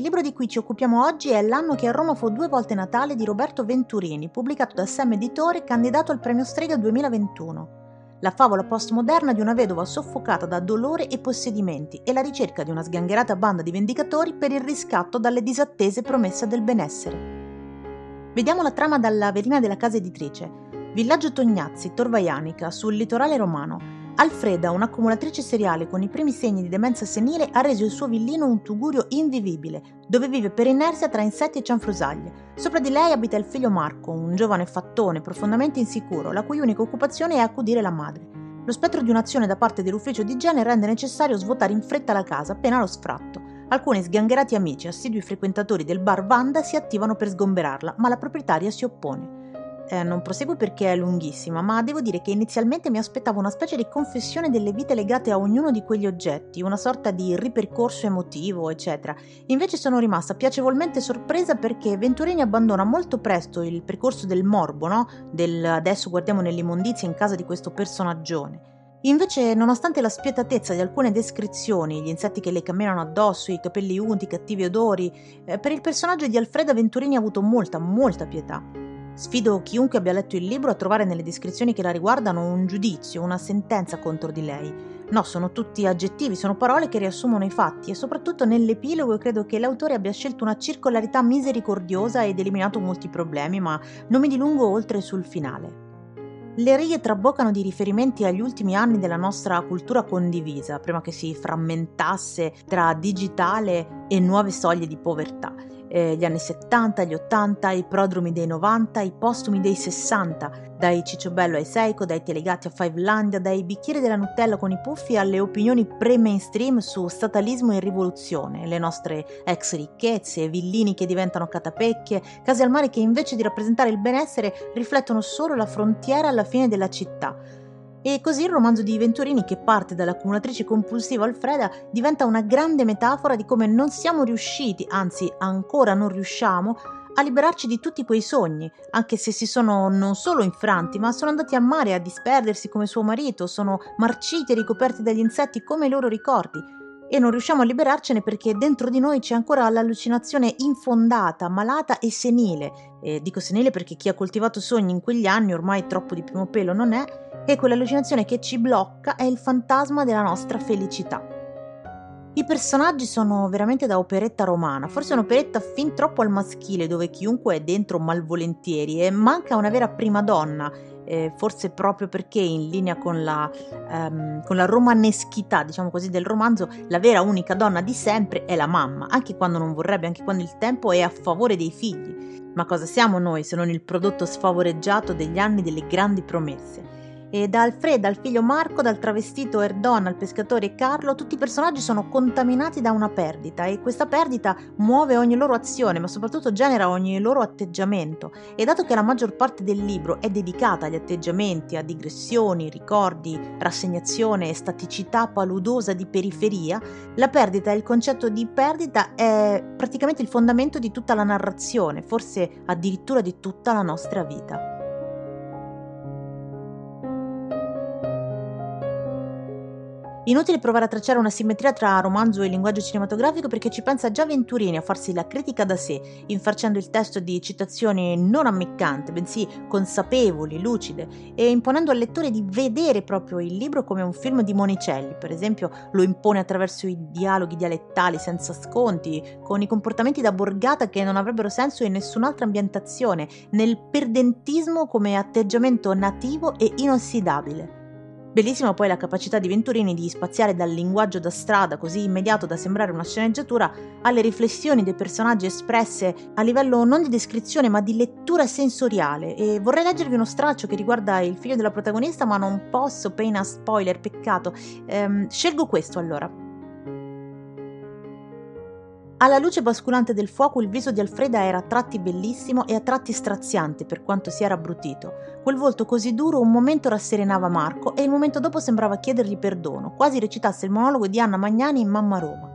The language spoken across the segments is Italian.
Il libro di cui ci occupiamo oggi è L'anno che a Roma fu due volte Natale di Roberto Venturini, pubblicato da Sam Editore candidato al premio Strega 2021 la favola postmoderna di una vedova soffocata da dolore e possedimenti e la ricerca di una sgangherata banda di vendicatori per il riscatto dalle disattese promesse del benessere. Vediamo la trama dalla velina della casa editrice. Villaggio Tognazzi, Tor Vaianica, sul litorale romano. Alfreda, un'accumulatrice seriale con i primi segni di demenza senile, ha reso il suo villino un tugurio invivibile, dove vive per inerzia tra insetti e cianfrusaglie. Sopra di lei abita il figlio Marco, un giovane fattone profondamente insicuro, la cui unica occupazione è accudire la madre. Lo spettro di un'azione da parte dell'ufficio di igiene rende necessario svuotare in fretta la casa appena lo sfratto. Alcuni sgangherati amici, assidui frequentatori del bar Vanda, si attivano per sgomberarla, ma la proprietaria si oppone eh, non proseguo perché è lunghissima, ma devo dire che inizialmente mi aspettavo una specie di confessione delle vite legate a ognuno di quegli oggetti, una sorta di ripercorso emotivo, eccetera. Invece sono rimasta piacevolmente sorpresa perché Venturini abbandona molto presto il percorso del morbo, no? Del adesso guardiamo nell'immondizia in casa di questo personaggione. Invece, nonostante la spietatezza di alcune descrizioni, gli insetti che le camminano addosso, i capelli unti, i cattivi odori, eh, per il personaggio di Alfreda Venturini ha avuto molta, molta pietà. Sfido chiunque abbia letto il libro a trovare nelle descrizioni che la riguardano un giudizio, una sentenza contro di lei. No, sono tutti aggettivi, sono parole che riassumono i fatti e soprattutto nell'epilogo credo che l'autore abbia scelto una circolarità misericordiosa ed eliminato molti problemi, ma non mi dilungo oltre sul finale. Le righe traboccano di riferimenti agli ultimi anni della nostra cultura condivisa, prima che si frammentasse tra digitale e nuove soglie di povertà eh, gli anni 70, gli 80, i prodromi dei 90, i postumi dei 60, dai Cicciobello ai Seiko, dai telegati a Fivelandia, dai bicchieri della Nutella con i puffi alle opinioni pre-mainstream su statalismo e rivoluzione, le nostre ex ricchezze, villini che diventano catapecchie, case al mare che invece di rappresentare il benessere riflettono solo la frontiera alla fine della città e così il romanzo di Venturini, che parte dall'accumulatrice compulsiva Alfreda, diventa una grande metafora di come non siamo riusciti, anzi ancora non riusciamo, a liberarci di tutti quei sogni, anche se si sono non solo infranti, ma sono andati a mare a disperdersi come suo marito, sono marciti e ricoperti dagli insetti come i loro ricordi. E non riusciamo a liberarcene perché dentro di noi c'è ancora l'allucinazione infondata, malata e senile. E dico senile perché chi ha coltivato sogni in quegli anni ormai troppo di primo pelo non è, e quell'allucinazione che ci blocca è il fantasma della nostra felicità. I personaggi sono veramente da operetta romana, forse un'operetta fin troppo al maschile dove chiunque è dentro malvolentieri e manca una vera prima donna, eh, forse proprio perché in linea con la, um, con la romaneschità, diciamo così, del romanzo, la vera unica donna di sempre è la mamma, anche quando non vorrebbe, anche quando il tempo è a favore dei figli. Ma cosa siamo noi se non il prodotto sfavoreggiato degli anni delle grandi promesse? E da Alfred al figlio Marco, dal travestito Erdon al pescatore Carlo, tutti i personaggi sono contaminati da una perdita e questa perdita muove ogni loro azione, ma soprattutto genera ogni loro atteggiamento. E dato che la maggior parte del libro è dedicata agli atteggiamenti, a digressioni, ricordi, rassegnazione e staticità paludosa di periferia, la perdita e il concetto di perdita è praticamente il fondamento di tutta la narrazione, forse addirittura di tutta la nostra vita. Inutile provare a tracciare una simmetria tra romanzo e linguaggio cinematografico perché ci pensa già Venturini a farsi la critica da sé, infarcendo il testo di citazioni non ammiccante, bensì consapevoli, lucide, e imponendo al lettore di vedere proprio il libro come un film di Monicelli, per esempio lo impone attraverso i dialoghi dialettali senza sconti, con i comportamenti da borgata che non avrebbero senso in nessun'altra ambientazione, nel perdentismo come atteggiamento nativo e inossidabile. Bellissima poi la capacità di Venturini di spaziare dal linguaggio da strada così immediato da sembrare una sceneggiatura alle riflessioni dei personaggi espresse a livello non di descrizione ma di lettura sensoriale e vorrei leggervi uno straccio che riguarda il figlio della protagonista ma non posso, pena spoiler, peccato. Ehm, scelgo questo allora. Alla luce basculante del fuoco il viso di Alfreda era a tratti bellissimo e a tratti straziante per quanto si era abbrutito. Quel volto così duro un momento rasserenava Marco e il momento dopo sembrava chiedergli perdono, quasi recitasse il monologo di Anna Magnani in Mamma Roma.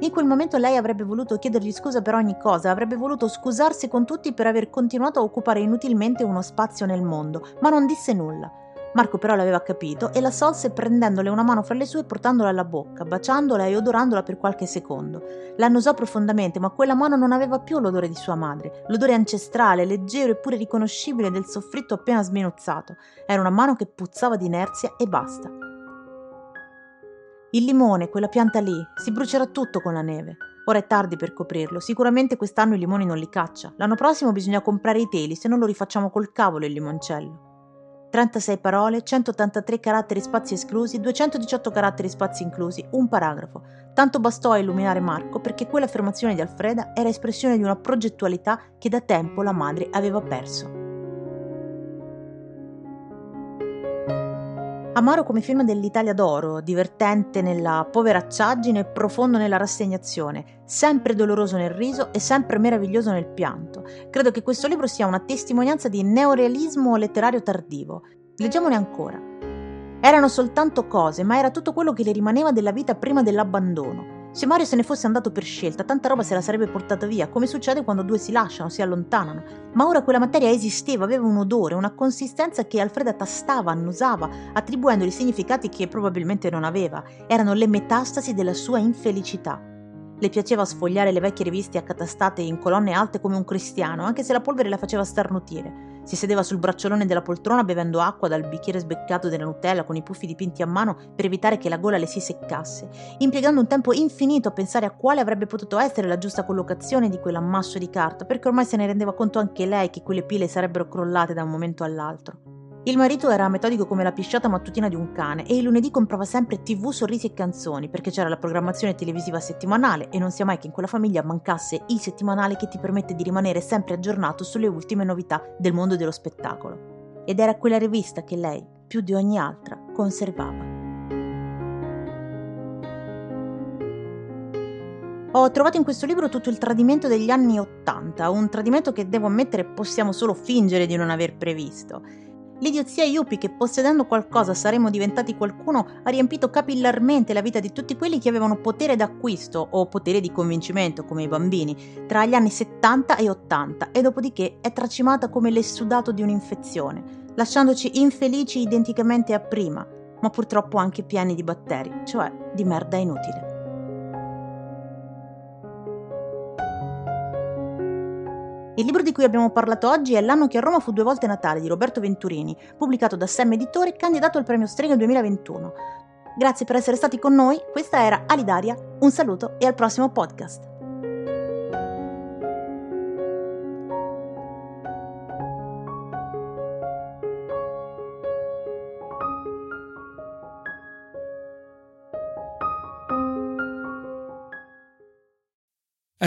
In quel momento lei avrebbe voluto chiedergli scusa per ogni cosa, avrebbe voluto scusarsi con tutti per aver continuato a occupare inutilmente uno spazio nel mondo, ma non disse nulla. Marco però l'aveva capito e la solse prendendole una mano fra le sue e portandola alla bocca, baciandola e odorandola per qualche secondo. L'annusò profondamente, ma quella mano non aveva più l'odore di sua madre, l'odore ancestrale, leggero eppure riconoscibile del soffritto appena sminuzzato. Era una mano che puzzava di inerzia e basta. Il limone, quella pianta lì, si brucerà tutto con la neve. Ora è tardi per coprirlo, sicuramente quest'anno i limoni non li caccia. L'anno prossimo bisogna comprare i teli, se no lo rifacciamo col cavolo il limoncello. 36 parole, 183 caratteri spazi esclusi, 218 caratteri spazi inclusi, un paragrafo. Tanto bastò a illuminare Marco perché quell'affermazione di Alfreda era espressione di una progettualità che da tempo la madre aveva perso. Amaro come film dell'Italia d'oro, divertente nella poveracciaggine e profondo nella rassegnazione, sempre doloroso nel riso e sempre meraviglioso nel pianto. Credo che questo libro sia una testimonianza di neorealismo letterario tardivo. Leggiamone ancora. Erano soltanto cose, ma era tutto quello che le rimaneva della vita prima dell'abbandono. Se Mario se ne fosse andato per scelta, tanta roba se la sarebbe portata via, come succede quando due si lasciano, si allontanano. Ma ora quella materia esisteva, aveva un odore, una consistenza che Alfreda tastava, annusava, attribuendogli significati che probabilmente non aveva. Erano le metastasi della sua infelicità. Le piaceva sfogliare le vecchie riviste accatastate in colonne alte come un cristiano, anche se la polvere la faceva starnutire. Si sedeva sul bracciolone della poltrona bevendo acqua dal bicchiere sbeccato della Nutella con i puffi dipinti a mano per evitare che la gola le si seccasse, impiegando un tempo infinito a pensare a quale avrebbe potuto essere la giusta collocazione di quell'ammasso di carta, perché ormai se ne rendeva conto anche lei che quelle pile sarebbero crollate da un momento all'altro. Il marito era metodico come la pisciata mattutina di un cane e il lunedì comprava sempre tv, sorrisi e canzoni perché c'era la programmazione televisiva settimanale e non sia mai che in quella famiglia mancasse il settimanale che ti permette di rimanere sempre aggiornato sulle ultime novità del mondo dello spettacolo. Ed era quella rivista che lei, più di ogni altra, conservava. Ho trovato in questo libro tutto il tradimento degli anni Ottanta, un tradimento che devo ammettere possiamo solo fingere di non aver previsto. L'idiozia Yuppie che possedendo qualcosa saremmo diventati qualcuno ha riempito capillarmente la vita di tutti quelli che avevano potere d'acquisto o potere di convincimento, come i bambini, tra gli anni 70 e 80 e dopodiché è tracimata come l'essudato di un'infezione, lasciandoci infelici identicamente a prima, ma purtroppo anche pieni di batteri, cioè di merda inutile. Il libro di cui abbiamo parlato oggi è L'anno che a Roma fu due volte Natale di Roberto Venturini, pubblicato da Sam Editore e candidato al premio Strega 2021. Grazie per essere stati con noi, questa era Alidaria, un saluto e al prossimo podcast.